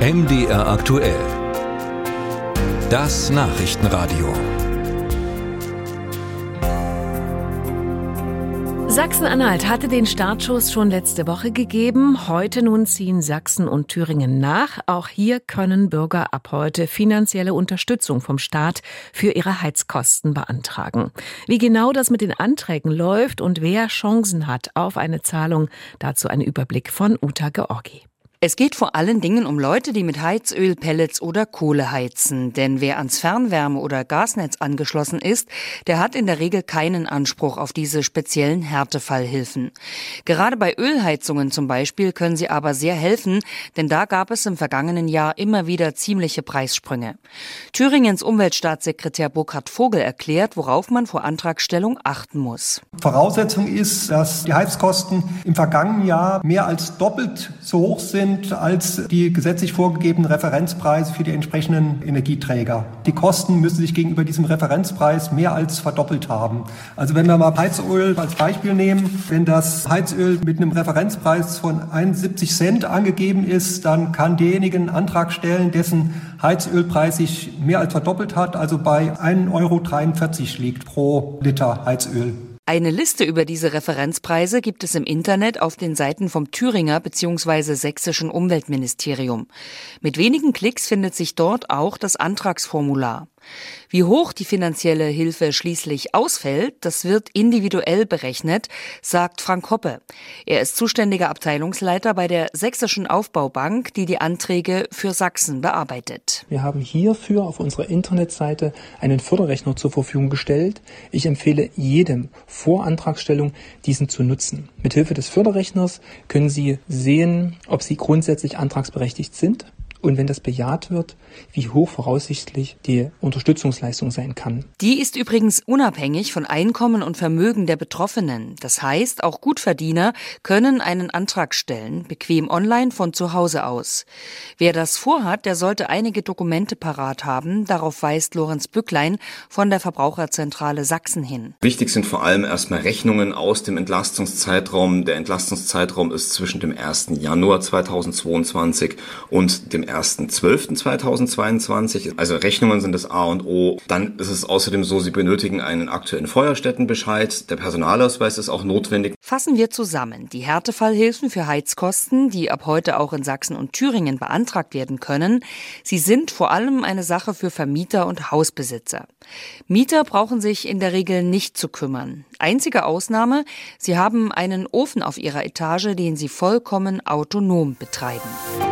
MDR aktuell. Das Nachrichtenradio. Sachsen-Anhalt hatte den Startschuss schon letzte Woche gegeben. Heute nun ziehen Sachsen und Thüringen nach. Auch hier können Bürger ab heute finanzielle Unterstützung vom Staat für ihre Heizkosten beantragen. Wie genau das mit den Anträgen läuft und wer Chancen hat auf eine Zahlung, dazu ein Überblick von Uta Georgi. Es geht vor allen Dingen um Leute, die mit Heizöl, Pellets oder Kohle heizen. Denn wer ans Fernwärme- oder Gasnetz angeschlossen ist, der hat in der Regel keinen Anspruch auf diese speziellen Härtefallhilfen. Gerade bei Ölheizungen zum Beispiel können sie aber sehr helfen, denn da gab es im vergangenen Jahr immer wieder ziemliche Preissprünge. Thüringens Umweltstaatssekretär Burkhard Vogel erklärt, worauf man vor Antragstellung achten muss. Voraussetzung ist, dass die Heizkosten im vergangenen Jahr mehr als doppelt so hoch sind sind als die gesetzlich vorgegebenen Referenzpreise für die entsprechenden Energieträger. Die Kosten müssen sich gegenüber diesem Referenzpreis mehr als verdoppelt haben. Also wenn wir mal Heizöl als Beispiel nehmen, wenn das Heizöl mit einem Referenzpreis von 71 Cent angegeben ist, dann kann derjenige einen Antrag stellen, dessen Heizölpreis sich mehr als verdoppelt hat, also bei 1,43 Euro liegt pro Liter Heizöl. Eine Liste über diese Referenzpreise gibt es im Internet auf den Seiten vom Thüringer bzw. sächsischen Umweltministerium. Mit wenigen Klicks findet sich dort auch das Antragsformular. Wie hoch die finanzielle Hilfe schließlich ausfällt, das wird individuell berechnet, sagt Frank Hoppe. Er ist zuständiger Abteilungsleiter bei der Sächsischen Aufbaubank, die die Anträge für Sachsen bearbeitet. Wir haben hierfür auf unserer Internetseite einen Förderrechner zur Verfügung gestellt. Ich empfehle jedem vor Antragstellung diesen zu nutzen. Mithilfe des Förderrechners können Sie sehen, ob Sie grundsätzlich antragsberechtigt sind und wenn das bejaht wird, wie hoch voraussichtlich die Unterstützungsleistung sein kann. Die ist übrigens unabhängig von Einkommen und Vermögen der Betroffenen. Das heißt, auch Gutverdiener können einen Antrag stellen, bequem online von zu Hause aus. Wer das vorhat, der sollte einige Dokumente parat haben. Darauf weist Lorenz Bücklein von der Verbraucherzentrale Sachsen hin. Wichtig sind vor allem erstmal Rechnungen aus dem Entlastungszeitraum. Der Entlastungszeitraum ist zwischen dem 1. Januar 2022 und dem 1.12.2022. Also Rechnungen sind das A und O. Dann ist es außerdem so, Sie benötigen einen aktuellen Feuerstättenbescheid. Der Personalausweis ist auch notwendig. Fassen wir zusammen. Die Härtefallhilfen für Heizkosten, die ab heute auch in Sachsen und Thüringen beantragt werden können, sie sind vor allem eine Sache für Vermieter und Hausbesitzer. Mieter brauchen sich in der Regel nicht zu kümmern. Einzige Ausnahme, sie haben einen Ofen auf ihrer Etage, den sie vollkommen autonom betreiben.